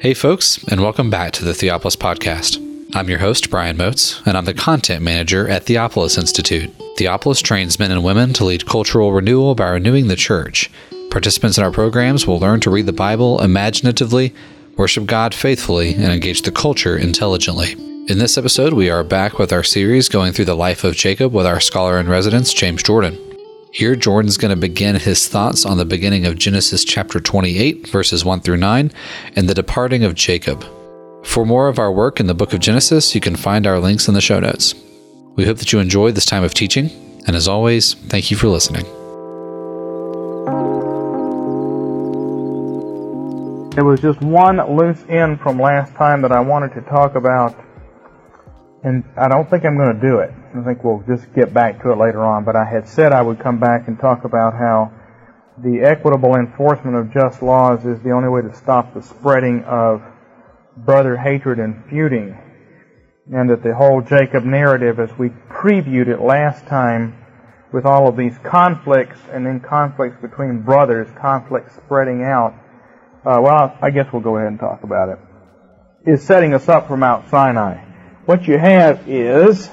Hey, folks, and welcome back to the Theopolis Podcast. I'm your host, Brian Moats, and I'm the content manager at Theopolis Institute. Theopolis trains men and women to lead cultural renewal by renewing the church. Participants in our programs will learn to read the Bible imaginatively, worship God faithfully, and engage the culture intelligently. In this episode, we are back with our series going through the life of Jacob with our scholar in residence, James Jordan. Here, Jordan's going to begin his thoughts on the beginning of Genesis chapter 28, verses 1 through 9, and the departing of Jacob. For more of our work in the book of Genesis, you can find our links in the show notes. We hope that you enjoyed this time of teaching, and as always, thank you for listening. There was just one loose end from last time that I wanted to talk about, and I don't think I'm going to do it. I think we'll just get back to it later on, but I had said I would come back and talk about how the equitable enforcement of just laws is the only way to stop the spreading of brother hatred and feuding. And that the whole Jacob narrative, as we previewed it last time, with all of these conflicts and then conflicts between brothers, conflicts spreading out, uh, well, I guess we'll go ahead and talk about it, is setting us up for Mount Sinai. What you have is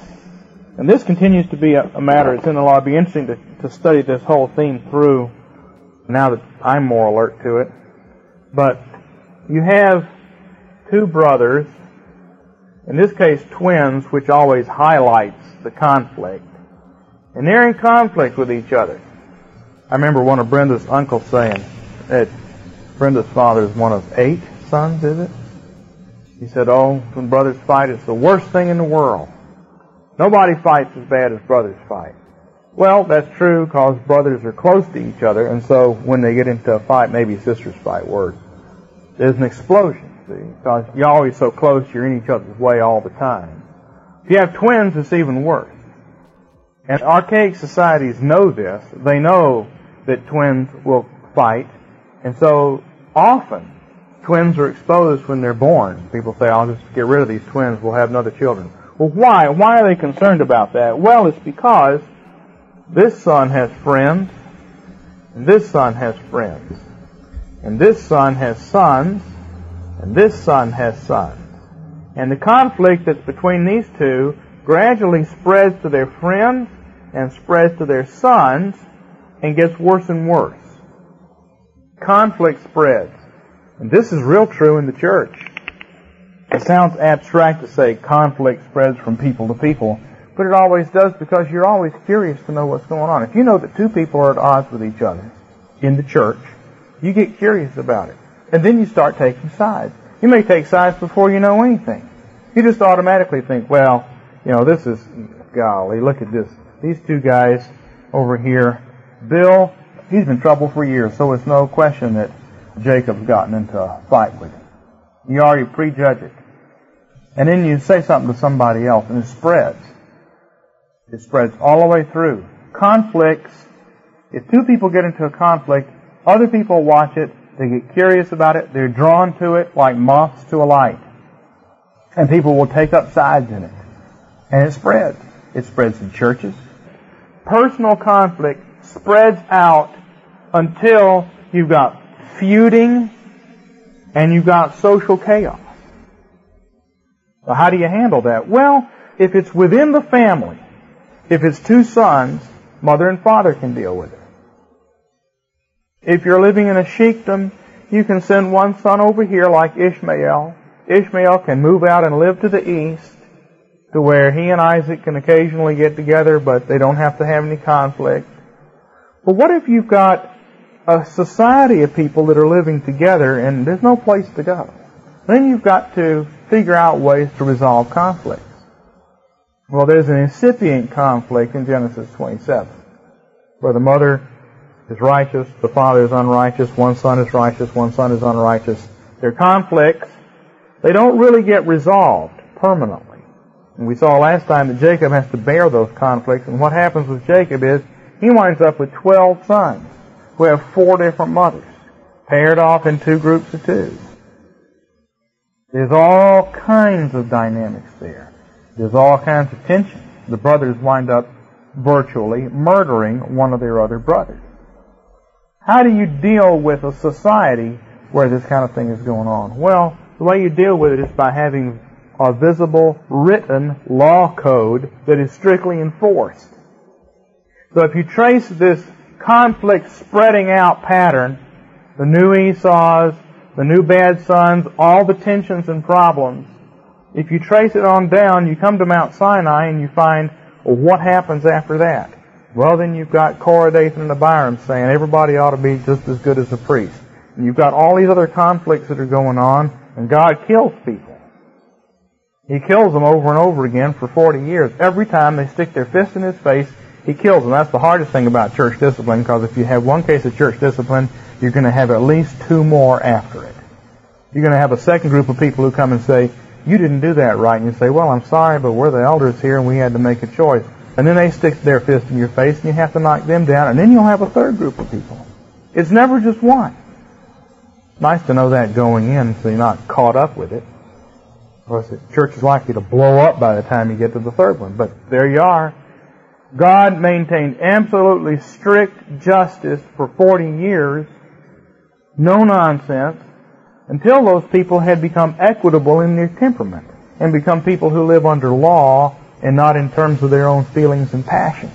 and this continues to be a, a matter, it's in the law. It'd be interesting to, to study this whole theme through now that I'm more alert to it. But you have two brothers, in this case twins, which always highlights the conflict. And they're in conflict with each other. I remember one of Brenda's uncles saying that Brenda's father is one of eight sons, is it? He said, oh, when brothers fight, it's the worst thing in the world. Nobody fights as bad as brothers fight. Well, that's true because brothers are close to each other, and so when they get into a fight, maybe sisters fight worse. There's an explosion, see, because you're always so close, you're in each other's way all the time. If you have twins, it's even worse. And archaic societies know this. They know that twins will fight, and so often twins are exposed when they're born. People say, I'll just get rid of these twins, we'll have another children. Well, why? Why are they concerned about that? Well, it's because this son has friends, and this son has friends, and this son has sons, and this son has sons. And the conflict that's between these two gradually spreads to their friends and spreads to their sons and gets worse and worse. Conflict spreads. And this is real true in the church. It sounds abstract to say conflict spreads from people to people, but it always does because you're always curious to know what's going on. If you know that two people are at odds with each other in the church, you get curious about it. And then you start taking sides. You may take sides before you know anything. You just automatically think, well, you know, this is, golly, look at this. These two guys over here, Bill, he's been trouble for years, so it's no question that Jacob's gotten into a fight with him. You already prejudge it. And then you say something to somebody else and it spreads. It spreads all the way through. Conflicts, if two people get into a conflict, other people watch it, they get curious about it, they're drawn to it like moths to a light. And people will take up sides in it. And it spreads. It spreads in churches. Personal conflict spreads out until you've got feuding and you've got social chaos. So how do you handle that? Well, if it's within the family, if it's two sons, mother and father can deal with it. If you're living in a sheikdom, you can send one son over here like Ishmael. Ishmael can move out and live to the east to where he and Isaac can occasionally get together, but they don't have to have any conflict. But what if you've got a society of people that are living together and there's no place to go. Then you've got to figure out ways to resolve conflicts. Well, there's an incipient conflict in Genesis 27, where the mother is righteous, the father is unrighteous, one son is righteous, one son is unrighteous. They're conflicts. They don't really get resolved permanently. And we saw last time that Jacob has to bear those conflicts, and what happens with Jacob is he winds up with 12 sons who have four different mothers, paired off in two groups of two. There's all kinds of dynamics there. There's all kinds of tension. The brothers wind up virtually murdering one of their other brothers. How do you deal with a society where this kind of thing is going on? Well, The way you deal with it is by having a visible written law code that is strictly enforced. So if you trace this conflict spreading out pattern, the new Esau's, the new bad sons, all the tensions and problems, if you trace it on down, you come to Mount Sinai and you find, well, what happens after that? Well, then you've got Korah, Dathan, and Abiram saying everybody ought to be just as good as a priest. And you've got all these other conflicts that are going on, and God kills people. He kills them over and over again for 40 years. Every time they stick their fist in his face, he kills them. That's the hardest thing about church discipline, because if you have one case of church discipline, you're going to have at least two more after it. You're going to have a second group of people who come and say, you didn't do that right. And you say, well, I'm sorry, but we're the elders here and we had to make a choice. And then they stick their fist in your face and you have to knock them down. And then you'll have a third group of people. It's never just one. Nice to know that going in so you're not caught up with it. Of course, the church is likely to blow up by the time you get to the third one. But there you are. God maintained absolutely strict justice for 40 years. No nonsense until those people had become equitable in their temperament and become people who live under law and not in terms of their own feelings and passions.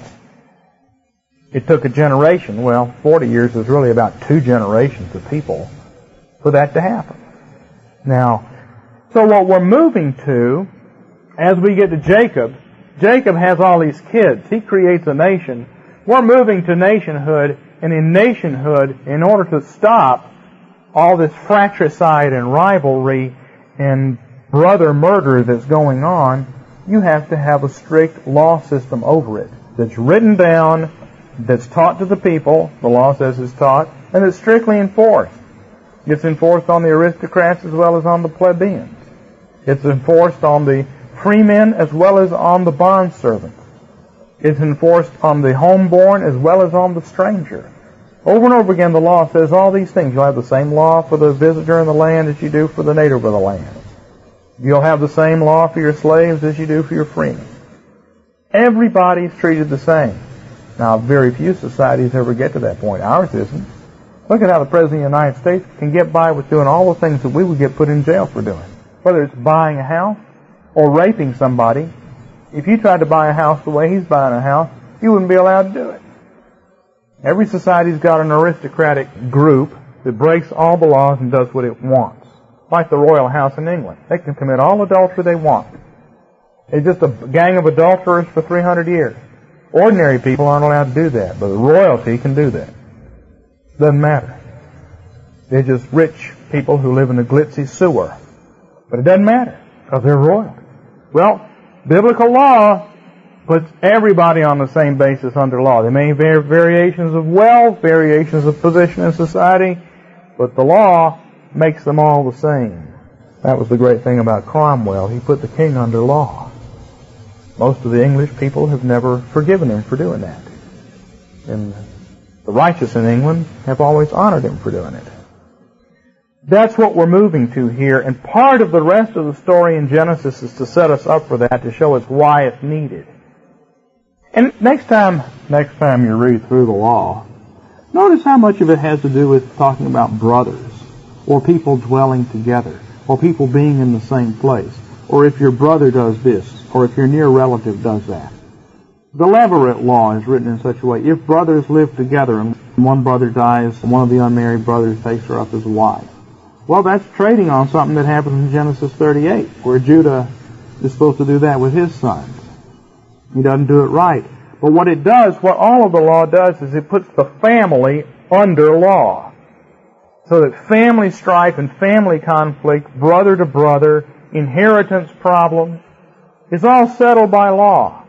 It took a generation, well, 40 years is really about two generations of people for that to happen. Now, so what we're moving to, as we get to Jacob, Jacob has all these kids. He creates a nation. We're moving to nationhood, and in nationhood, in order to stop all this fratricide and rivalry and brother murder that's going on, you have to have a strict law system over it that's written down, that's taught to the people, the law says it's taught, and it's strictly enforced. It's enforced on the aristocrats as well as on the plebeians. It's enforced on the freemen as well as on the bond servants. It's enforced on the homeborn as well as on the stranger. Over and over again, the law says all these things. You'll have the same law for the visitor in the land as you do for the native of the land. You'll have the same law for your slaves as you do for your freemen. Everybody's treated the same. Now, very few societies ever get to that point. Ours isn't. Look at how the President of the United States can get by with doing all the things that we would get put in jail for doing. Whether it's buying a house or raping somebody. If you tried to buy a house the way he's buying a house, you wouldn't be allowed to do it. Every society's got an aristocratic group that breaks all the laws and does what it wants. Like the royal house in England. They can commit all adultery they want. It's just a gang of adulterers for 300 years. Ordinary people aren't allowed to do that, but royalty can do that. Doesn't matter. They're just rich people who live in a glitzy sewer. But it doesn't matter, because they're royal. Well, biblical law puts everybody on the same basis under law. There may be variations of wealth, variations of position in society, but the law makes them all the same. That was the great thing about Cromwell. He put the king under law. Most of the English people have never forgiven him for doing that. And the righteous in England have always honored him for doing it. That's what we're moving to here, and part of the rest of the story in Genesis is to set us up for that, to show us why it's needed. And next time, next time you read through the law, notice how much of it has to do with talking about brothers, or people dwelling together, or people being in the same place, or if your brother does this, or if your near relative does that. The Levirate law is written in such a way, if brothers live together and one brother dies, one of the unmarried brothers takes her up as a wife. Well, that's trading on something that happens in Genesis 38, where Judah is supposed to do that with his sons. He doesn't do it right. But what it does, what all of the law does, is it puts the family under law. So that family strife and family conflict, brother to brother, inheritance problems, is all settled by law.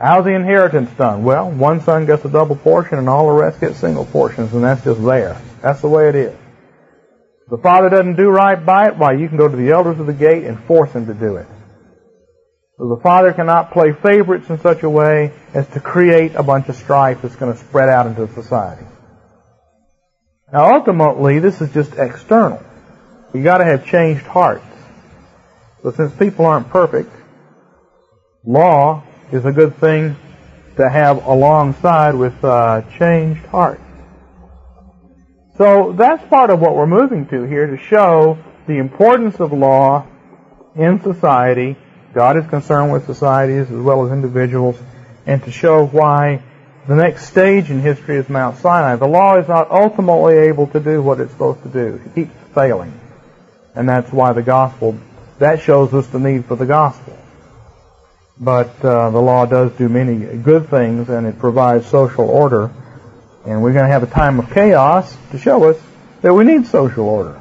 How's the inheritance done? Well, one son gets a double portion and all the rest get single portions, and that's just there. That's the way it is. If the father doesn't do right by it, why, you can go to the elders of the gate and force him to do it. So the father cannot play favorites in such a way as to create a bunch of strife that's going to spread out into society. Now ultimately, this is just external. You gotta have changed hearts. But since people aren't perfect, law is a good thing to have alongside with uh, changed hearts. So that's part of what we're moving to here to show the importance of law in society. God is concerned with societies as well as individuals, and to show why the next stage in history is Mount Sinai. The law is not ultimately able to do what it's supposed to do. It keeps failing. And that's why the gospel, that shows us the need for the gospel. But uh, the law does do many good things, and it provides social order. And we're going to have a time of chaos to show us that we need social order.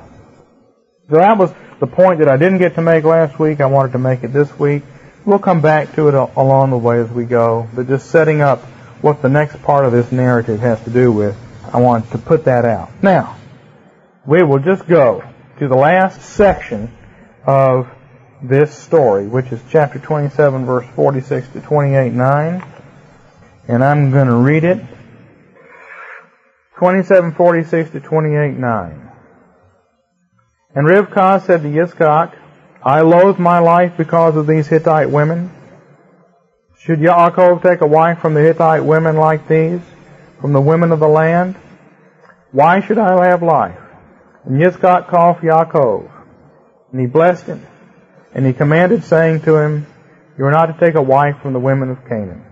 So that was the point that I didn't get to make last week. I wanted to make it this week. We'll come back to it along the way as we go, but just setting up what the next part of this narrative has to do with, I want to put that out. Now, we will just go to the last section of this story, which is chapter 27, verse 46 to 28, 9. And I'm going to read it. 27, 46 to 28, 9. And Rivkah said to Yitzchak, I loathe my life because of these Hittite women. Should Yaakov take a wife from the Hittite women like these, from the women of the land? Why should I have life? And Yitzchak called for Yaakov, and he blessed him, and he commanded, saying to him, You are not to take a wife from the women of Canaan.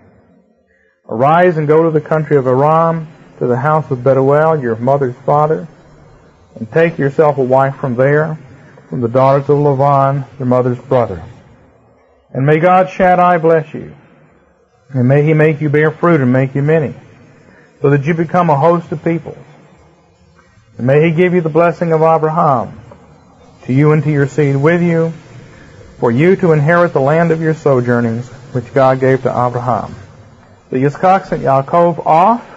Arise and go to the country of Aram, to the house of Bethuel, your mother's father, and take yourself a wife from there, from the daughters of Lavan, your mother's brother. And may God Shaddai bless you, and may he make you bear fruit and make you many, so that you become a host of peoples. And may he give you the blessing of Abraham, to you and to your seed with you, for you to inherit the land of your sojournings, which God gave to Abraham. So Yitzchak sent Yaakov off.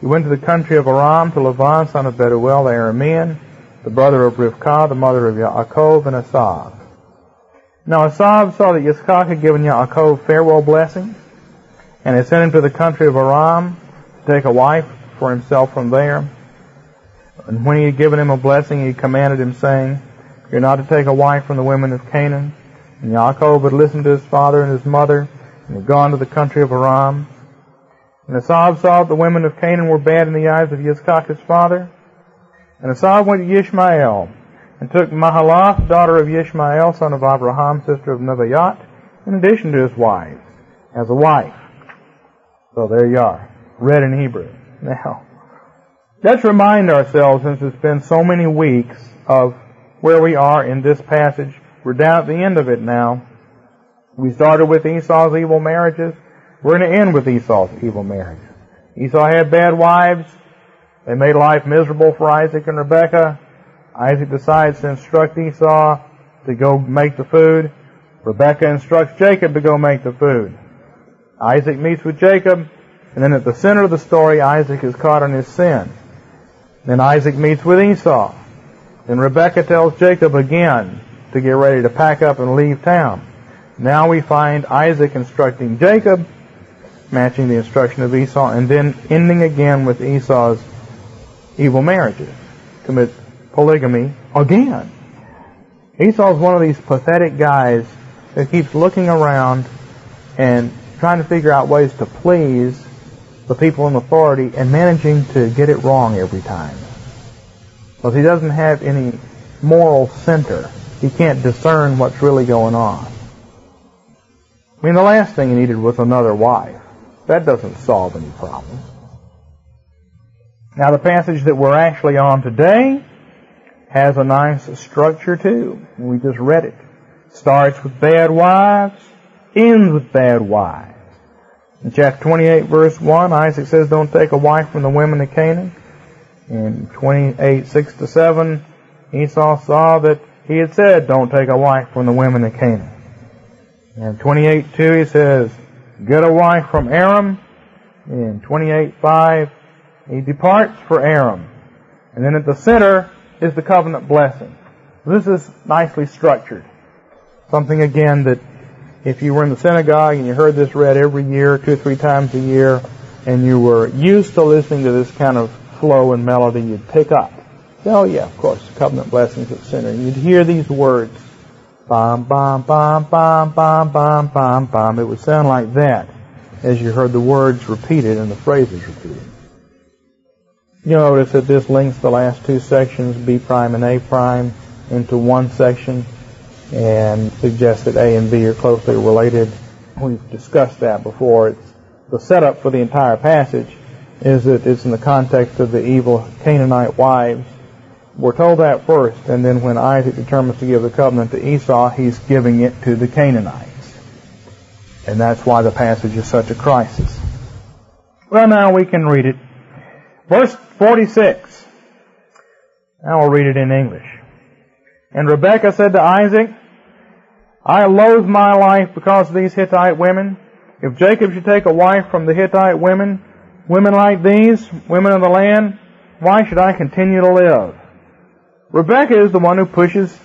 He went to the country of Aram to Lavan, son of Bethuel the Aramean, the brother of Rivkah, the mother of Yaakov, and Esav. Now Esav saw that Yitzchak had given Yaakov farewell blessings, and had sent him to the country of Aram to take a wife for himself from there. And when he had given him a blessing, he commanded him, saying, You're not to take a wife from the women of Canaan. And Yaakov had listened to his father and his mother, and had gone to the country of Aram. And Esav saw that the women of Canaan were bad in the eyes of Yitzchak his father. And Esav went to Yishmael, and took Mahalath, daughter of Yishmael, son of Abraham, sister of Nebaioth, in addition to his wives, as a wife. So there you are, read in Hebrew. Now, let's remind ourselves, since it's been so many weeks, of where we are in this passage. We're down at the end of it now. We started with Esau's evil marriages. We're going to end with Esau's evil marriage. Esau had bad wives. They made life miserable for Isaac and Rebekah. Isaac decides to instruct Esau to go make the food. Rebekah instructs Jacob to go make the food. Isaac meets with Jacob, and then at the center of the story, Isaac is caught in his sin. Then Isaac meets with Esau. Then Rebekah tells Jacob again to get ready to pack up and leave town. Now we find Isaac instructing Jacob, matching the instruction of Esau, and then ending again with Esau's evil marriages. Commit polygamy again. Esau's one of these pathetic guys that keeps looking around and trying to figure out ways to please the people in authority and managing to get it wrong every time. Because he doesn't have any moral center. He can't discern what's really going on. I mean, the last thing he needed was another wife. That doesn't solve any problems. Now, the passage that we're actually on today has a nice structure too. We just read it. Starts with bad wives, ends with bad wives. In chapter 28, verse 1, Isaac says, Don't take a wife from the women of Canaan. In 28, 6 to 7, Esau saw that he had said, Don't take a wife from the women of Canaan. In 28, 2, he says, Get a wife from Aram. In 28.5, he departs for Aram. And then at the center is the covenant blessing. This is nicely structured. Something again that if you were in the synagogue and you heard this read every year, two or three times a year, and you were used to listening to this kind of flow and melody, you'd pick up. Oh yeah, of course, covenant blessings at center. And you'd hear these words. Bam, bam, bam, bam, bam, bam, bam, bam. It would sound like that as you heard the words repeated and the phrases repeated. You notice that this links the last two sections, B prime and A prime. into one section and suggests that A and B are closely related. We've discussed that before. It's the setup for the entire passage is that it's in the context of the evil Canaanite wives. We're told that first, and then when Isaac determines to give the covenant to Esau, he's giving it to the Canaanites. And that's why the passage is such a crisis. Well, now we can read it. Verse 46. Now we'll read it in English. And Rebekah said to Isaac, I loathe my life because of these Hittite women. If Jacob should take a wife from the Hittite women, women like these, women of the land, why should I continue to live? Rebekah is the one who pushes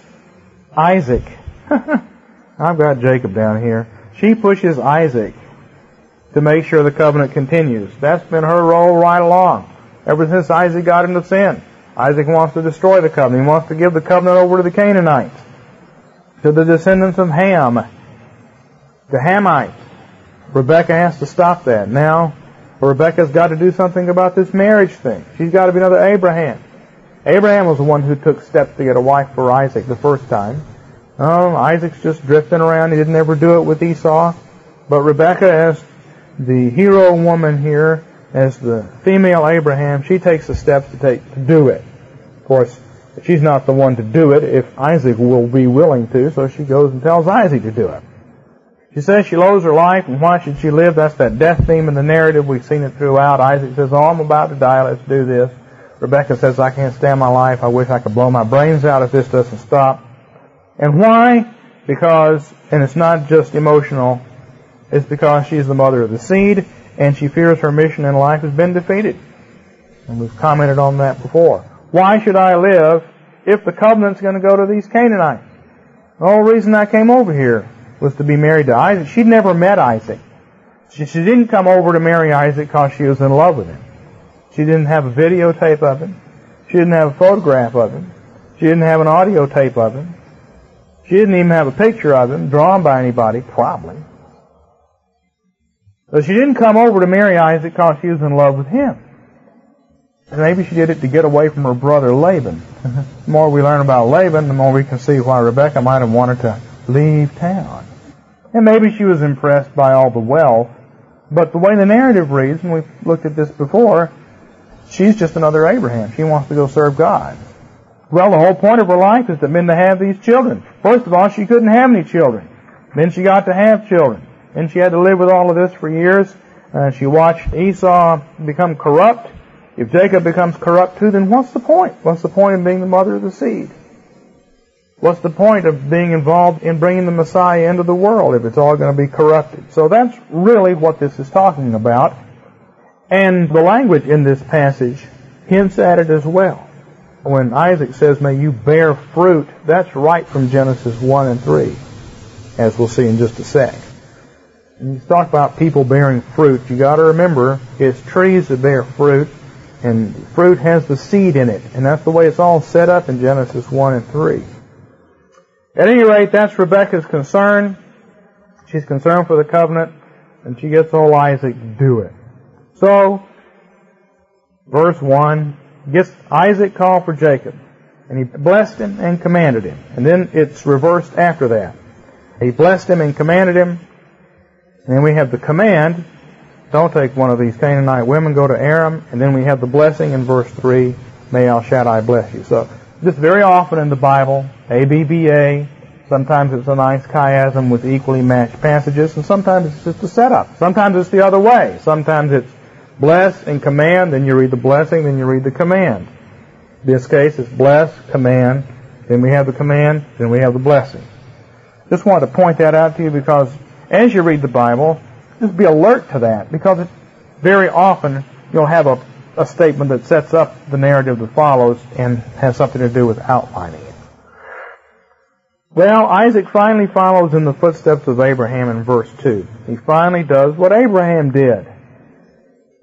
Isaac. I've got Jacob down here. She pushes Isaac to make sure the covenant continues. That's been her role right along. Ever since Isaac got into sin. Isaac wants to destroy the covenant. He wants to give the covenant over to the Canaanites, to the descendants of Ham, the Hamites. Rebecca has to stop that. Now, Rebecca's got to do something about this marriage thing. She's got to be another Abraham. Abraham was the one who took steps to get a wife for Isaac the first time. Oh, Isaac's just drifting around. He didn't ever do it with Esau. But Rebecca, as the hero woman here, as the female Abraham, she takes the steps to take to do it. Of course, she's not the one to do it if Isaac will be willing to, so she goes and tells Isaac to do it. She says she loathes her life, and why should she live? That's that death theme in the narrative. We've seen it throughout. Isaac says, Oh, I'm about to die. Let's do this. Rebecca says, I can't stand my life. I wish I could blow my brains out if this doesn't stop. And why? Because, and it's not just emotional, it's because she's the mother of the seed, and she fears her mission in life has been defeated. And we've commented on that before. Why should I live if the covenant's going to go to these Canaanites? The whole reason I came over here was to be married to Isaac. She'd never met Isaac. She, she didn't come over to marry Isaac because she was in love with him. She didn't have a videotape of him. She didn't have a photograph of him. She didn't have an audio tape of him. She didn't even have a picture of him drawn by anybody, probably. So she didn't come over to marry Isaac because she was in love with him. Maybe she did it to get away from her brother Laban. the more we learn about Laban, the more we can see why Rebecca might have wanted to leave town. And maybe she was impressed by all the wealth. But the way the narrative reads, and we've looked at this before, she's just another Abraham. She wants to go serve God. Well, the whole point of her life is that been to have these children. First of all, she couldn't have any children. Then she got to have children. Then she had to live with all of this for years. Uh, she watched Esau become corrupt. If Jacob becomes corrupt too, then what's the point? What's the point of being the mother of the seed? What's the point of being involved in bringing the Messiah into the world if it's all going to be corrupted? So that's really what this is talking about. And the language in this passage hints at it as well. When Isaac says, may you bear fruit, that's right from Genesis 1 and 3, as we'll see in just a sec. When you talk about people bearing fruit, you gotta remember, it's trees that bear fruit, and fruit has the seed in it, and that's the way it's all set up in Genesis 1 and 3. At any rate, that's Rebecca's concern. She's concerned for the covenant, and she gets old Isaac to do it. So, verse 1, gets Isaac called for Jacob, and he blessed him and commanded him. And then it's reversed after that. He blessed him and commanded him, and then we have the command, don't take one of these Canaanite women, go to Aram, and then we have the blessing in verse 3, may El Shaddai bless you. So, just very often in the Bible, ABBA, sometimes it's a nice chiasm with equally matched passages, and sometimes it's just a setup. Sometimes it's the other way. Sometimes it's bless and command, then you read the blessing, then you read the command. In this case, it's bless, command, then we have the command, then we have the blessing. Just wanted to point that out to you because as you read the Bible, just be alert to that because very often you'll have a a statement that sets up the narrative that follows and has something to do with outlining it. Well, Isaac finally follows in the footsteps of Abraham in verse 2. He finally does what Abraham did.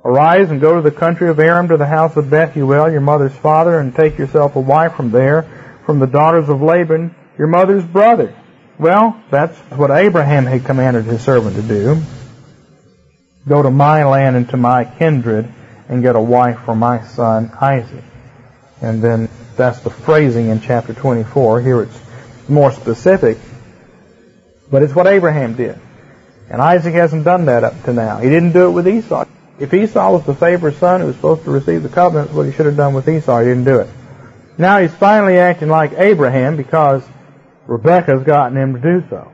Arise and go to the country of Aram to the house of Bethuel, your mother's father, and take yourself a wife from there, from the daughters of Laban, your mother's brother. Well, that's what Abraham had commanded his servant to do. Go to my land and to my kindred and get a wife for my son Isaac. And then that's the phrasing in chapter 24. Here it's more specific. But it's what Abraham did. And Isaac hasn't done that up to now. He didn't do it with Esau. If Esau was the favored son who was supposed to receive the covenant, what he should have done with Esau. He didn't do it. Now he's finally acting like Abraham because Rebekah's gotten him to do so.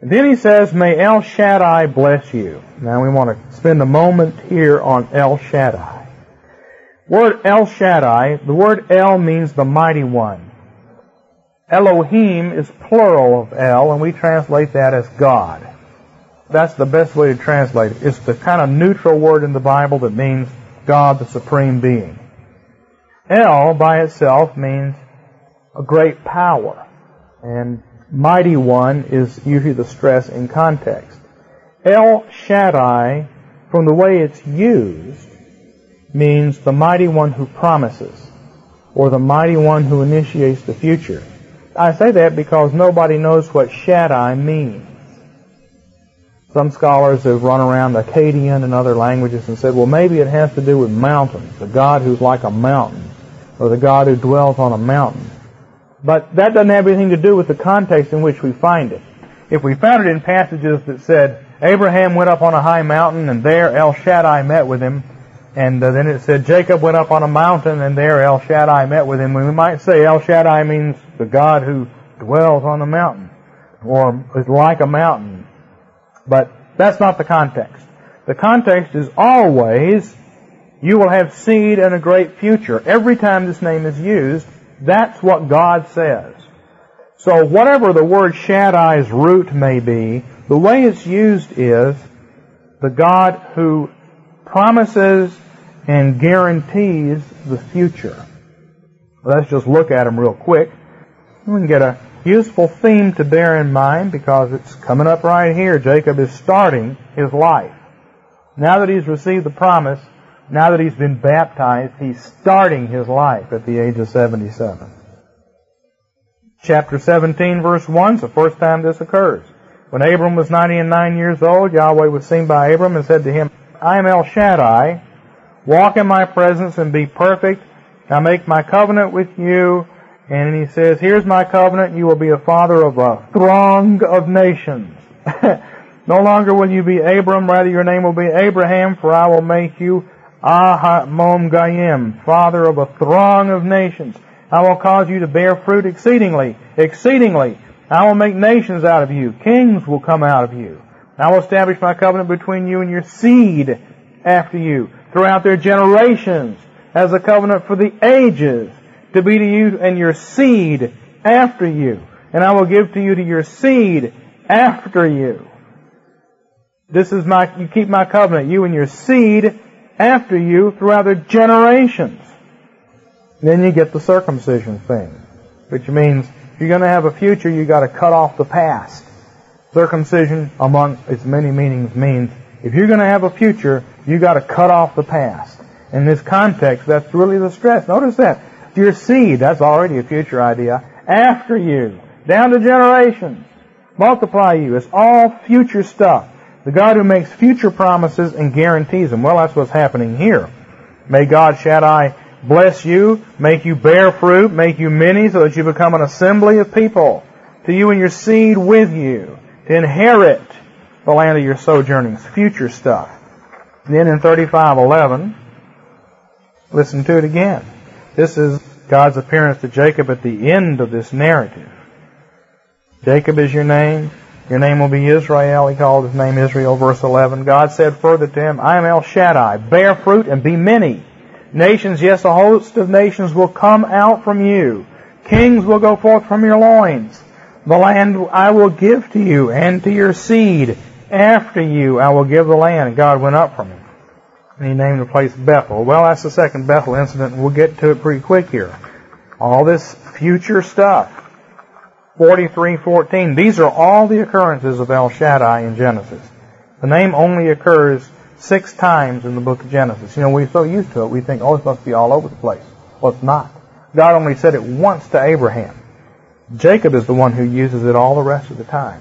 And then he says, May El Shaddai bless you. Now we want to spend a moment here on El Shaddai. Word El Shaddai, the word El means the mighty one. Elohim is plural of El, and we translate that as God. That's the best way to translate it. It's the kind of neutral word in the Bible that means God, the supreme being. El by itself means a great power. And mighty one is usually the stress in context. El Shaddai, from the way it's used, means the mighty one who promises, or the mighty one who initiates the future. I say that because nobody knows what Shaddai means. Some scholars have run around Akkadian and other languages and said, well, maybe it has to do with mountains, the God who's like a mountain, or the God who dwells on a mountain. But that doesn't have anything to do with the context in which we find it. If we found it in passages that said, Abraham went up on a high mountain and there El Shaddai met with him, and uh, then it said Jacob went up on a mountain and there El Shaddai met with him, we might say El Shaddai means the God who dwells on the mountain, or is like a mountain. But that's not the context. The context is always, you will have seed and a great future. Every time this name is used, that's what God says. So whatever the word Shaddai's root may be, the way it's used is the God who promises and guarantees the future. Let's just look at them real quick. We can get a useful theme to bear in mind because it's coming up right here. Jacob is starting his life. Now that he's received the promise, now that he's been baptized, he's starting his life at the age of 77. Chapter 17 verse 1 is the first time this occurs. When Abram was 99 years old, Yahweh was seen by Abram and said to him, I am El Shaddai. Walk in my presence and be perfect. I make my covenant with you. And he says, here's my covenant. You will be a father of a throng of nations. no longer will you be Abram, rather your name will be Abraham, for I will make you Aham Gayim, father of a throng of nations. I will cause you to bear fruit exceedingly, exceedingly. I will make nations out of you. Kings will come out of you. I will establish my covenant between you and your seed after you throughout their generations as a covenant for the ages to be to you and your seed after you. And I will give to you to your seed after you. This is my, you keep my covenant, you and your seed after you throughout their generations. Then you get the circumcision thing, which means if you're going to have a future, you've got to cut off the past. Circumcision, among its many meanings, means if you're going to have a future, you've got to cut off the past. In this context, that's really the stress. Notice that your seed, that's already a future idea. After you, down to generations, multiply you. It's all future stuff. The God who makes future promises and guarantees them. Well, that's what's happening here. May God Shaddai bless you, make you bear fruit, make you many so that you become an assembly of people, to you and your seed with you, to inherit the land of your sojournings, future stuff. then in 35:11, listen to it again. This is God's appearance to Jacob at the end of this narrative. Jacob is your name. Your name will be Israel. He called his name Israel, verse 11. God said further to him, I am El Shaddai. Bear fruit and be many. Nations, yes, a host of nations will come out from you. Kings will go forth from your loins. The land I will give to you and to your seed. After you I will give the land. And God went up from him. And he named the place Bethel. Well, that's the second Bethel incident, we'll get to it pretty quick here. All this future stuff. 43:14. These are all the occurrences of El Shaddai in Genesis. The name only occurs six times in the book of Genesis. You know, we're so used to it, we think, oh, it must be all over the place. Well, it's not. God only said it once to Abraham. Jacob is the one who uses it all the rest of the time.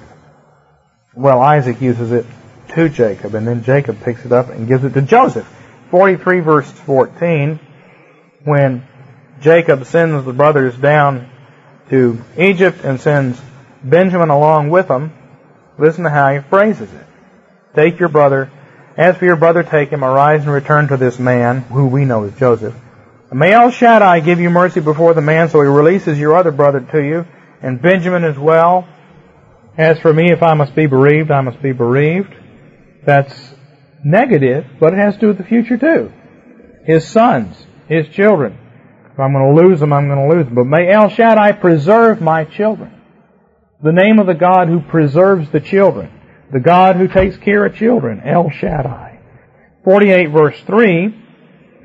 Well, Isaac uses it to Jacob, and then Jacob picks it up and gives it to Joseph. 43 verse 14, when Jacob sends the brothers down to Egypt and sends Benjamin along with them, listen to how he phrases it. Take your brother. As for your brother, take him. Arise and return to this man, who we know is Joseph. May El Shaddai give you mercy before the man, so he releases your other brother to you, and Benjamin as well. As for me, if I must be bereaved, I must be bereaved. That's negative, but it has to do with the future too. His sons, his children. If I'm going to lose them, I'm going to lose them. But may El Shaddai preserve my children. The name of the God who preserves the children. The God who takes care of children. El Shaddai. 48 verse 3.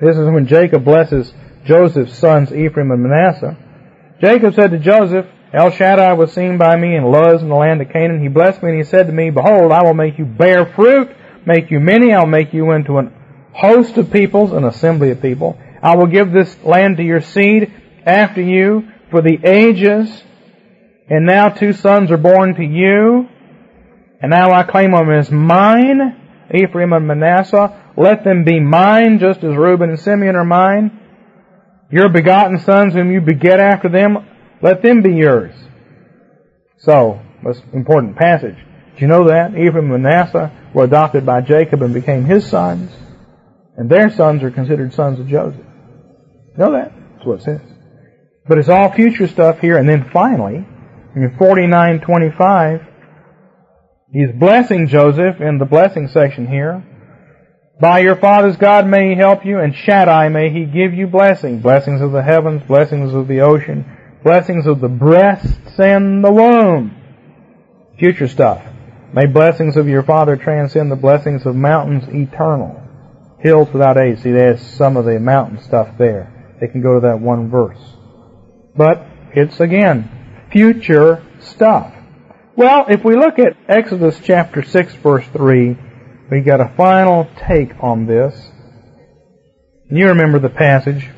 This is when Jacob blesses Joseph's sons Ephraim and Manasseh. Jacob said to Joseph, El Shaddai was seen by me in Luz in the land of Canaan. He blessed me and he said to me, Behold, I will make you bear fruit, make you many, I'll make you into an host of peoples, an assembly of people. I will give this land to your seed after you for the ages. And now two sons are born to you. And now I claim them as mine, Ephraim and Manasseh. Let them be mine, just as Reuben and Simeon are mine. Your begotten sons whom you beget after them, let them be yours. So, that's an important passage. Do you know that? Ephraim and Manasseh were adopted by Jacob and became his sons. And their sons are considered sons of Joseph. You know that? That's what it says. But it's all future stuff here. And then finally, in 49.25, he's blessing Joseph in the blessing section here. By your father's God may he help you, and Shaddai may he give you blessing. Blessings of the heavens, blessings of the ocean, blessings of the breasts and the womb. Future stuff. May blessings of your father transcend the blessings of mountains eternal. Hills without age. See, there's some of the mountain stuff there. They can go to that one verse. But it's again, future stuff. Well, if we look at Exodus chapter 6 verse 3, we got a final take on this. You remember the passage.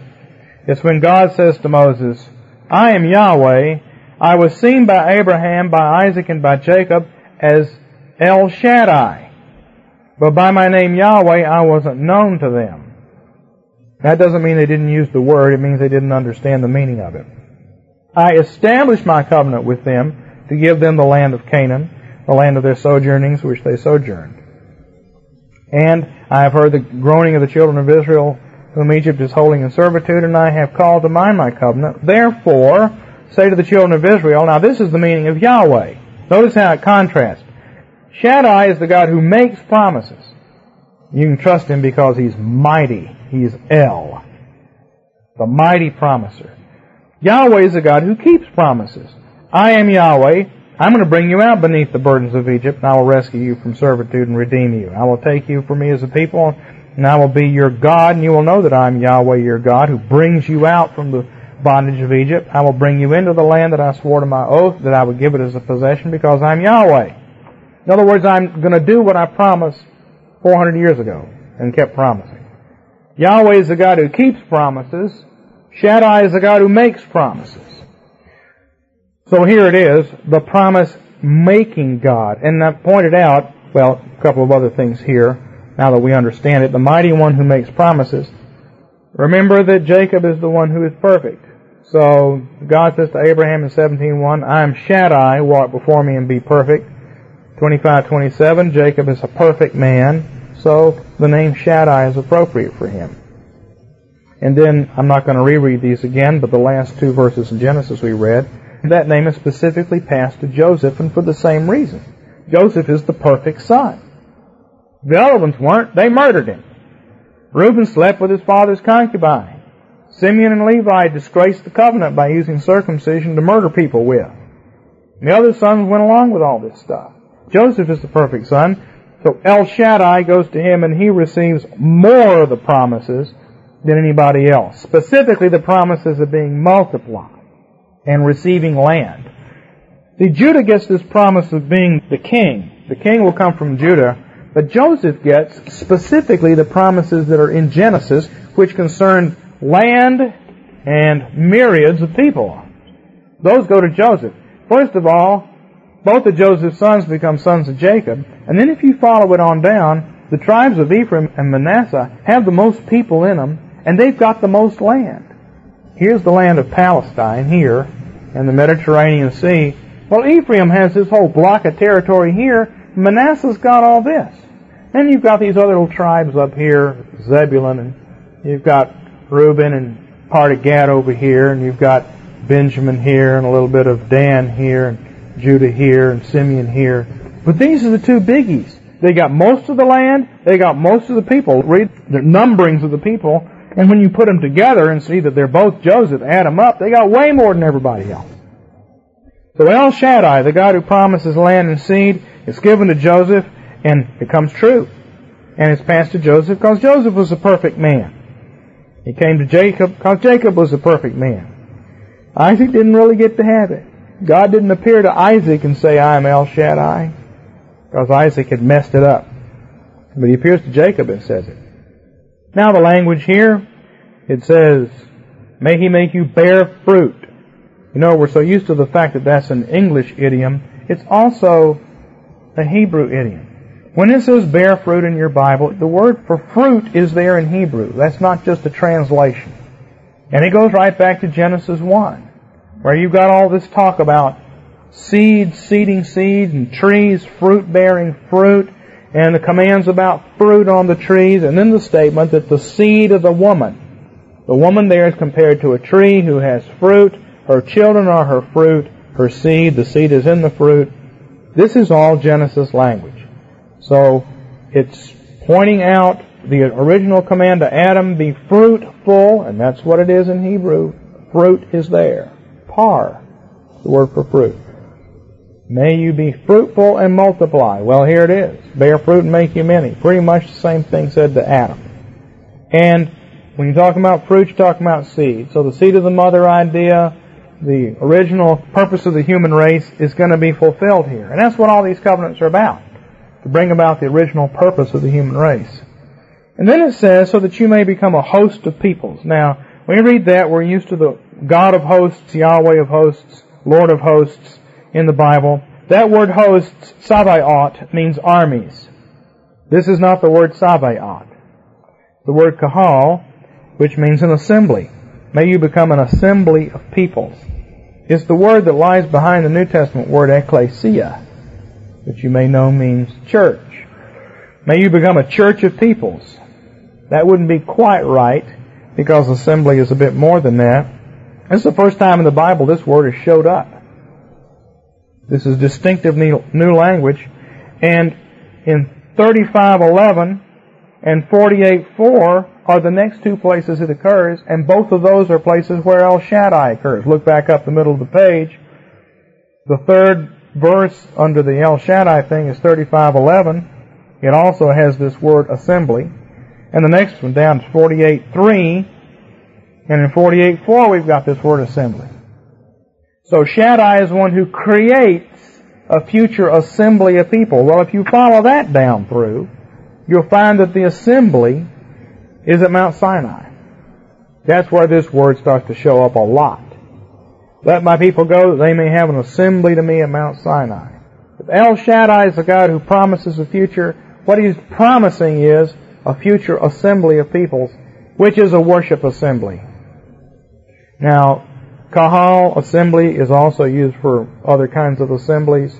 It's when God says to Moses, I am Yahweh. I was seen by Abraham, by Isaac, and by Jacob as El Shaddai. But by my name Yahweh, I wasn't known to them. That doesn't mean they didn't use the word. It means they didn't understand the meaning of it. I established my covenant with them to give them the land of Canaan, the land of their sojournings which they sojourned. And I have heard the groaning of the children of Israel whom Egypt is holding in servitude, and I have called to mind my covenant. Therefore, say to the children of Israel, now this is the meaning of Yahweh. Notice how it contrasts. Shaddai is the God who makes promises. You can trust him because he's mighty. He's El, the mighty promiser. Yahweh is the God who keeps promises. I am Yahweh. I'm going to bring you out beneath the burdens of Egypt, and I will rescue you from servitude and redeem you. I will take you for me as a people, and I will be your God, and you will know that I am Yahweh your God, who brings you out from the bondage of Egypt. I will bring you into the land that I swore to my oath that I would give it as a possession because I'm Yahweh. In other words, I'm going to do what I promised 400 years ago and kept promising. Yahweh is the God who keeps promises. Shaddai is the God who makes promises. So here it is, the promise making God. And I've pointed out, well, a couple of other things here now that we understand it. The mighty one who makes promises. Remember that Jacob is the one who is perfect. So God says to Abraham in 17:1, I am Shaddai, walk before me and be perfect. 25:27, Jacob is a perfect man, so the name Shaddai is appropriate for him. And then I'm not going to reread these again, but the last two verses in Genesis we read, that name is specifically passed to Joseph, and for the same reason. Joseph is the perfect son. The other ones weren't. They murdered him. Reuben slept with his father's concubine. Simeon and Levi disgraced the covenant by using circumcision to murder people with. The other sons went along with all this stuff. Joseph is the perfect son, so El Shaddai goes to him and he receives more of the promises than anybody else. Specifically, the promises of being multiplied and receiving land. See, Judah gets this promise of being the king. The king will come from Judah, but Joseph gets specifically the promises that are in Genesis, which concern land and myriads of people. Those go to Joseph. First of all, both of Joseph's sons become sons of Jacob. And then if you follow it on down, the tribes of Ephraim and Manasseh have the most people in them, and they've got the most land. here's the land of Palestine here, and the Mediterranean Sea. Well, Ephraim has this whole block of territory here. Manasseh's got all this. Then you've got these other little tribes up here, Zebulun, and you've got Reuben and part of Gad over here, and you've got Benjamin here, and a little bit of Dan here, and Judah here, and Simeon here. But these are the two biggies. They got most of the land, they got most of the people. Read the numberings of the people, and when you put them together and see that they're both Joseph, add them up, they got way more than everybody else. So El Shaddai, the God who promises land and seed, is given to Joseph, and it comes true. And it's passed to Joseph because Joseph was a perfect man. He came to Jacob because Jacob was a perfect man. Isaac didn't really get to have it. God didn't appear to Isaac and say, I am El Shaddai, because Isaac had messed it up. But he appears to Jacob and says it. Now the language here, it says, May he make you bear fruit. You know, we're so used to the fact that that's an English idiom. It's also a Hebrew idiom. When it says bear fruit in your Bible, the word for fruit is there in Hebrew. That's not just a translation. And it goes right back to Genesis 1, where you've got all this talk about seeds, seeding seeds, and trees, fruit bearing fruit, and the commands about fruit on the trees, and then the statement that the seed of the woman, the woman there is compared to a tree who has fruit, her children are her fruit, her seed, the seed is in the fruit. This is all Genesis language. So it's pointing out the original command to Adam, be fruitful, and that's what it is in Hebrew. Fruit is there. Par, the word for fruit. May you be fruitful and multiply. Well, here it is. Bear fruit and make you many. Pretty much the same thing said to Adam. And when you're talking about fruit, you're talking about seed. So the seed of the mother idea, the original purpose of the human race is going to be fulfilled here. And that's what all these covenants are about. To bring about the original purpose of the human race. And then it says, so that you may become a host of peoples. Now, when you read that, we're used to the God of hosts, Yahweh of hosts, Lord of hosts in the Bible. That word hosts, Sabaoth, means armies. This is not the word Sabaoth. The word kahal, which means an assembly. May you become an assembly of peoples. It's the word that lies behind the New Testament word ecclesia, which you may know means church. May you become a church of peoples. That wouldn't be quite right because assembly is a bit more than that. This is the first time in the Bible this word has showed up. This is distinctive new language. And in 35:11 and 48:4 are the next two places it occurs, and both of those are places where El Shaddai occurs. Look back up the middle of the page. The third verse under the El Shaddai thing is 35:11. It also has this word assembly. And the next one down is 48.3. And in 48.4 we've got this word assembly. So Shaddai is one who creates a future assembly of people. Well, if you follow that down through, you'll find that the assembly is at Mount Sinai. That's where this word starts to show up a lot. Let my people go that they may have an assembly to me at Mount Sinai. If El Shaddai is the God who promises a future, what he's promising is a future assembly of peoples, which is a worship assembly. Now, Kahal assembly is also used for other kinds of assemblies,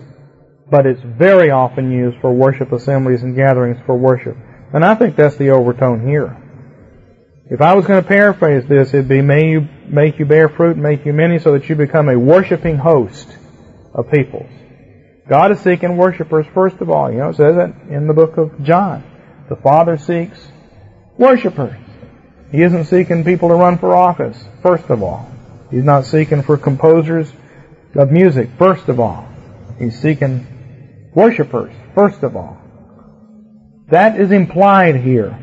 but it's very often used for worship assemblies and gatherings for worship. And I think that's the overtone here. If I was going to paraphrase this, it'd be, may you make you bear fruit, and make you many, so that you become a worshiping host of peoples. God is seeking worshipers first of all. You know, it says that in the book of John. The Father seeks worshipers. He isn't seeking people to run for office, first of all. He's not seeking for composers of music, first of all. He's seeking worshipers, first of all. That is implied here.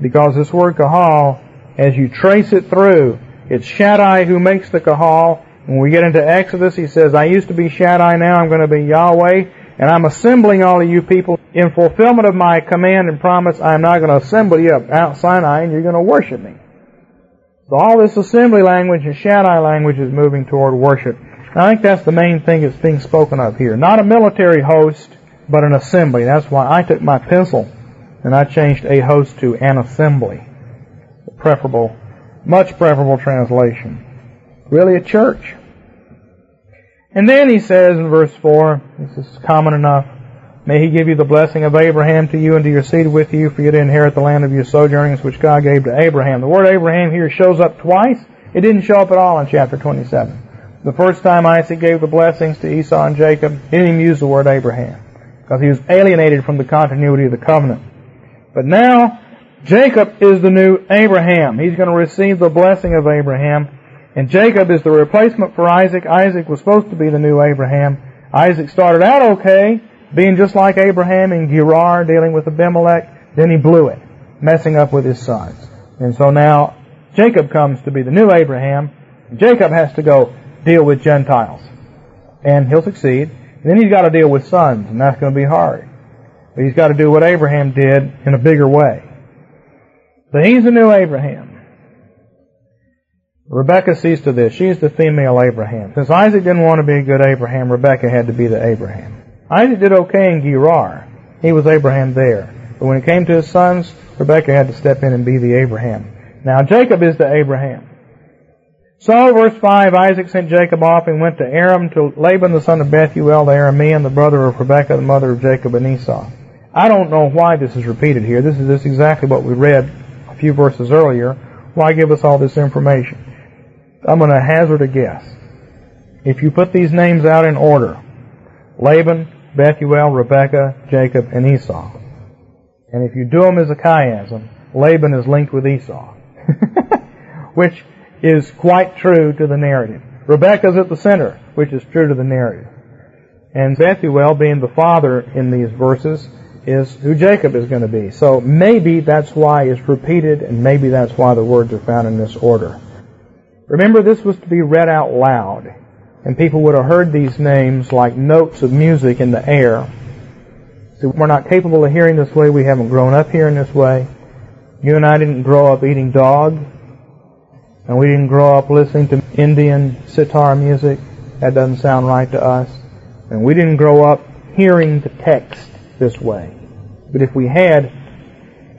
Because this word kahal, as you trace it through, it's Shaddai who makes the kahal. When we get into Exodus, he says, I used to be Shaddai, now I'm going to be Yahweh. And I'm assembling all of you people in fulfillment of my command and promise. I'm not going to assemble you up Mount Sinai and you're going to worship me. So all this assembly language and Shaddai language is moving toward worship. I think that's the main thing that's being spoken of here. Not a military host, but an assembly. That's why I took my pencil and I changed a host to an assembly. The preferable Much preferable translation. Really a church. And then he says in verse 4, this is common enough, May he give you the blessing of Abraham to you and to your seed with you for you to inherit the land of your sojournings which God gave to Abraham. The word Abraham here shows up twice. It didn't show up at all in chapter 27. The first time Isaac gave the blessings to Esau and Jacob, he didn't even use the word Abraham because he was alienated from the continuity of the covenant. But now, Jacob is the new Abraham. He's going to receive the blessing of Abraham. And Jacob is the replacement for Isaac. Isaac was supposed to be the new Abraham. Isaac started out okay, being just like Abraham in Gerar, dealing with Abimelech. Then he blew it, messing up with his sons. And so now Jacob comes to be the new Abraham. Jacob has to go deal with Gentiles. And he'll succeed. And then he's got to deal with sons, and that's going to be hard. But he's got to do what Abraham did in a bigger way. But he's the new Abraham. Rebecca sees to this. She's the female Abraham. Since Isaac didn't want to be a good Abraham, Rebecca had to be the Abraham. Isaac did okay in Gerar. He was Abraham there. But when it came to his sons, Rebecca had to step in and be the Abraham. Now Jacob is the Abraham. So, verse 5, Isaac sent Jacob off and went to Aram to Laban the son of Bethuel the Aramean, the brother of Rebekah, the mother of Jacob and Esau. I don't know why this is repeated here. This is this exactly what we read few verses earlier. Why give us all this information? I'm going to hazard a guess. If you put these names out in order, Laban, Bethuel, Rebekah, Jacob, and Esau, and if you do them as a chiasm, Laban is linked with Esau, which is quite true to the narrative. Rebekah's at the center, which is true to the narrative. And Bethuel, being the father in these verses, is who Jacob is going to be. So maybe that's why it's repeated, and maybe that's why the words are found in this order. Remember, this was to be read out loud, and people would have heard these names like notes of music in the air. So we're not capable of hearing this way. We haven't grown up hearing this way. You and I didn't grow up eating dog, and we didn't grow up listening to Indian sitar music. That doesn't sound right to us. And we didn't grow up hearing the text this way. But if we had,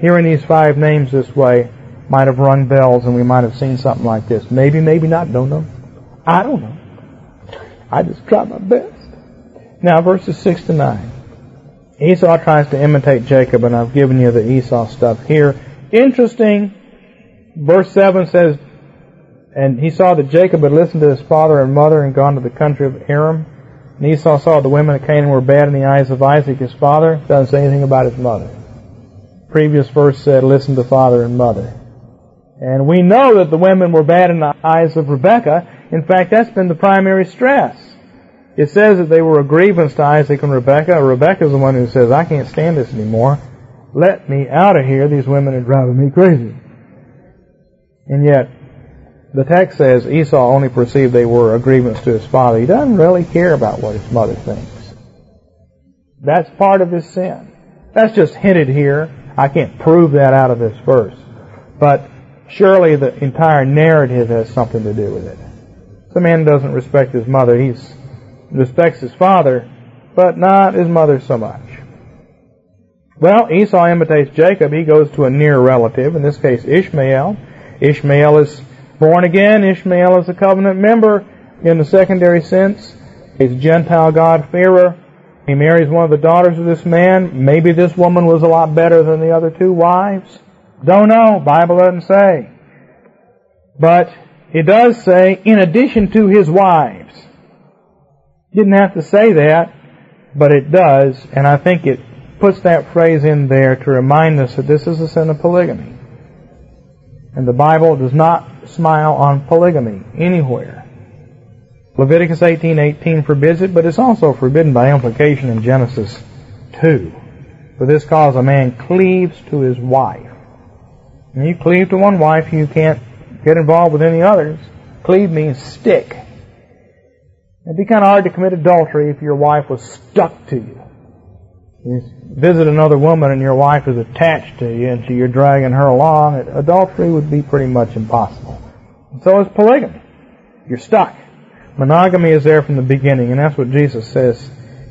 hearing these five names this way, might have rung bells and we might have seen something like this. Maybe, maybe not, don't know. I don't know. I just try my best. Now, verses 6 to 9. Esau tries to imitate Jacob, and I've given you the Esau stuff here. Interesting. Verse 7 says, And he saw that Jacob had listened to his father and mother and gone to the country of Aram. And Esau saw the women of Canaan were bad in the eyes of Isaac, his father. Doesn't say anything about his mother. Previous verse said, Listen to father and mother. And we know that the women were bad in the eyes of Rebekah. In fact, that's been the primary stress. It says that they were a grievance to Isaac and Rebekah. Rebekah's the one who says, I can't stand this anymore. Let me out of here. These women are driving me crazy. And yet, the text says Esau only perceived they were a grievance to his father. He doesn't really care about what his mother thinks. That's part of his sin. That's just hinted here. I can't prove that out of this verse. But surely the entire narrative has something to do with it. The man doesn't respect his mother. He respects his father, but not his mother so much. Well, Esau imitates Jacob. He goes to a near relative, in this case Ishmael. Ishmael is born again. Ishmael is a covenant member in the secondary sense. He's a Gentile God-fearer. He marries one of the daughters of this man. Maybe this woman was a lot better than the other two wives. Don't know. Bible doesn't say. But it does say, in addition to his wives. Didn't have to say that, but it does, and I think it puts that phrase in there to remind us that this is a sin of polygamy. And the Bible does not smile on polygamy anywhere. Leviticus 18:18 forbids it, but it's also forbidden by implication in Genesis 2. For this cause a man cleaves to his wife. And you cleave to one wife, you can't get involved with any others. Cleave means stick. It'd be kind of hard to commit adultery if your wife was stuck to you. You visit another woman and your wife is attached to you and so you're dragging her along. Adultery would be pretty much impossible. So is polygamy. You're stuck. Monogamy is there from the beginning and that's what Jesus says.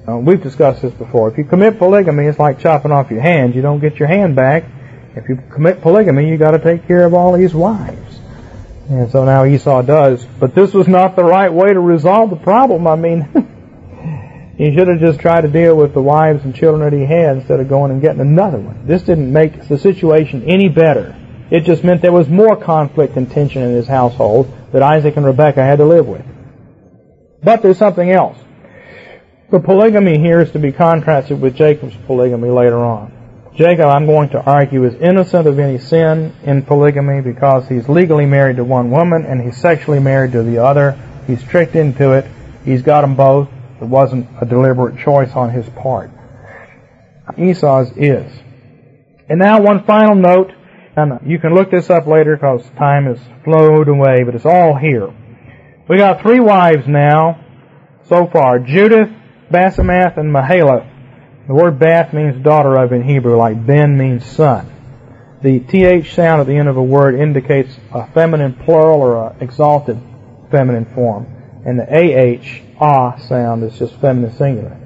Uh, we've discussed this before. If you commit polygamy, it's like chopping off your hand. You don't get your hand back if you commit polygamy, you got to take care of all these wives. And so now Esau does. But this was not the right way to resolve the problem. I mean, he should have just tried to deal with the wives and children that he had instead of going and getting another one. This didn't make the situation any better. It just meant there was more conflict and tension in his household that Isaac and Rebekah had to live with. But there's something else. The polygamy here is to be contrasted with Jacob's polygamy later on. Jacob, I'm going to argue, is innocent of any sin in polygamy because he's legally married to one woman and he's sexually married to the other. He's tricked into it. He's got them both. It wasn't a deliberate choice on his part. Esau's is. And now one final note, and you can look this up later because time has flowed away, but it's all here. We got three wives now so far. Judith, Basemath, and Mahalath. The word Bath means daughter of in Hebrew, like Ben means son. The TH sound at the end of a word indicates a feminine plural or an exalted feminine form. And the AH, ah sound is just feminine singular.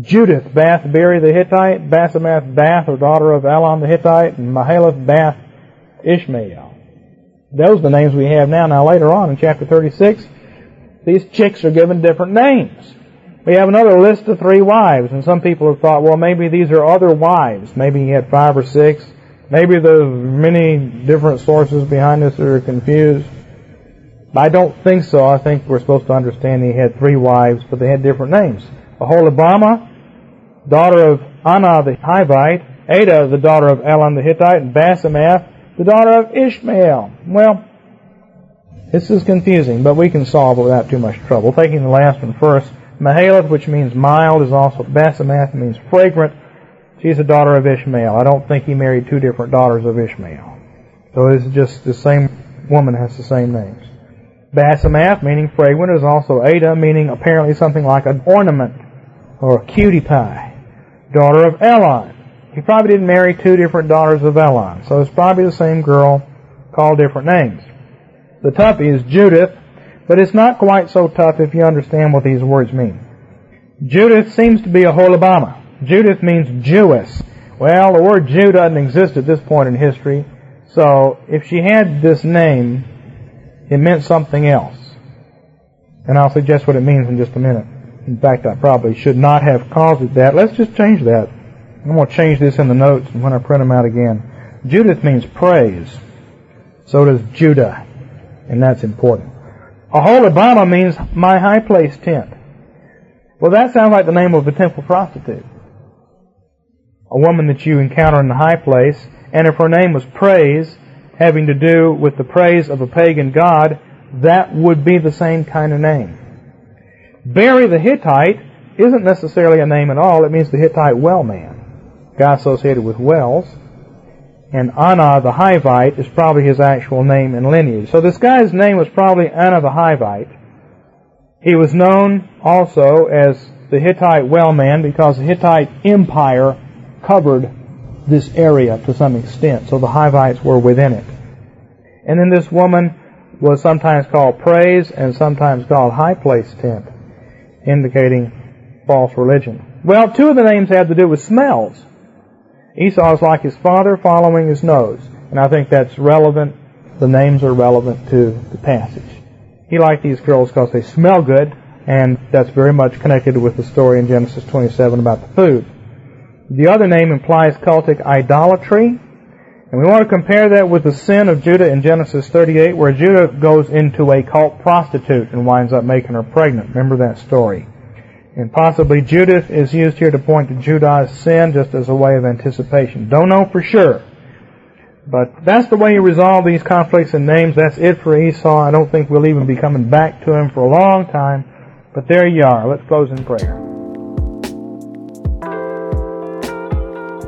Judith, Bath, Beeri the Hittite, Basemath, Bath, or daughter of Elon the Hittite, and Mahalath, Bath, Ishmael. Those are the names we have now. Now later on in chapter 36, these chicks are given different names. We have another list of three wives, and some people have thought, well, maybe these are other wives. Maybe he had five or six. Maybe there's many different sources behind this are confused. I don't think so. I think we're supposed to understand he had three wives, but they had different names. Aholibama, daughter of Anah the Hivite, Adah, the daughter of Elon the Hittite, and Basemath, the daughter of Ishmael. Well, this is confusing, but we can solve it without too much trouble. Taking the last one first, Mahalath, which means mild, is also Basemath, means fragrant. She's the daughter of Ishmael. I don't think he married two different daughters of Ishmael. So it's just the same woman has the same names. Basemath, meaning fragrant, is also Adah, meaning apparently something like an ornament or a cutie pie. Daughter of Elon. He probably didn't marry two different daughters of Elon, so it's probably the same girl called different names. The toughie is Judith, but it's not quite so tough if you understand what these words mean. Judith seems to be Aholibama. Judith means Jewess. Well, the word Jew doesn't exist at this point in history, so if she had this name, it meant something else. And I'll suggest what it means in just a minute. In fact, I probably should not have called it that. Let's just change that. I'm going to change this in the notes when I print them out again. Judith means praise. So does Judah. And that's important. Aholibama means my high place tent. Well, that sounds like the name of a temple prostitute. A woman that you encounter in the high place, and if her name was praise, having to do with the praise of a pagan god, that would be the same kind of name. Barry the Hittite isn't necessarily a name at all. It means the Hittite well man, guy associated with wells and Anah the Hivite is probably his actual name and lineage. So this guy's name was probably Anah the Hivite. He was known also as the Hittite well man because the Hittite empire covered this area to some extent, so the Hivites were within it. And then this woman was sometimes called praise and sometimes called high place tent, indicating false religion. Well, two of the names have to do with smells. Esau is like his father following his nose. And I think that's relevant. The names are relevant to the passage. He liked these girls because they smell good, and that's very much connected with the story in Genesis 27 about the food. The other name implies cultic idolatry, and we want to compare that with the sin of Judah in Genesis 38, where Judah goes into a cult prostitute and winds up making her pregnant. Remember that story. And possibly Judith is used here to point to Judah's sin just as a way of anticipation. Don't know for sure. But that's the way you resolve these conflicts in names. That's it for Esau. I don't think we'll even be coming back to him for a long time. But there you are. Let's close in prayer.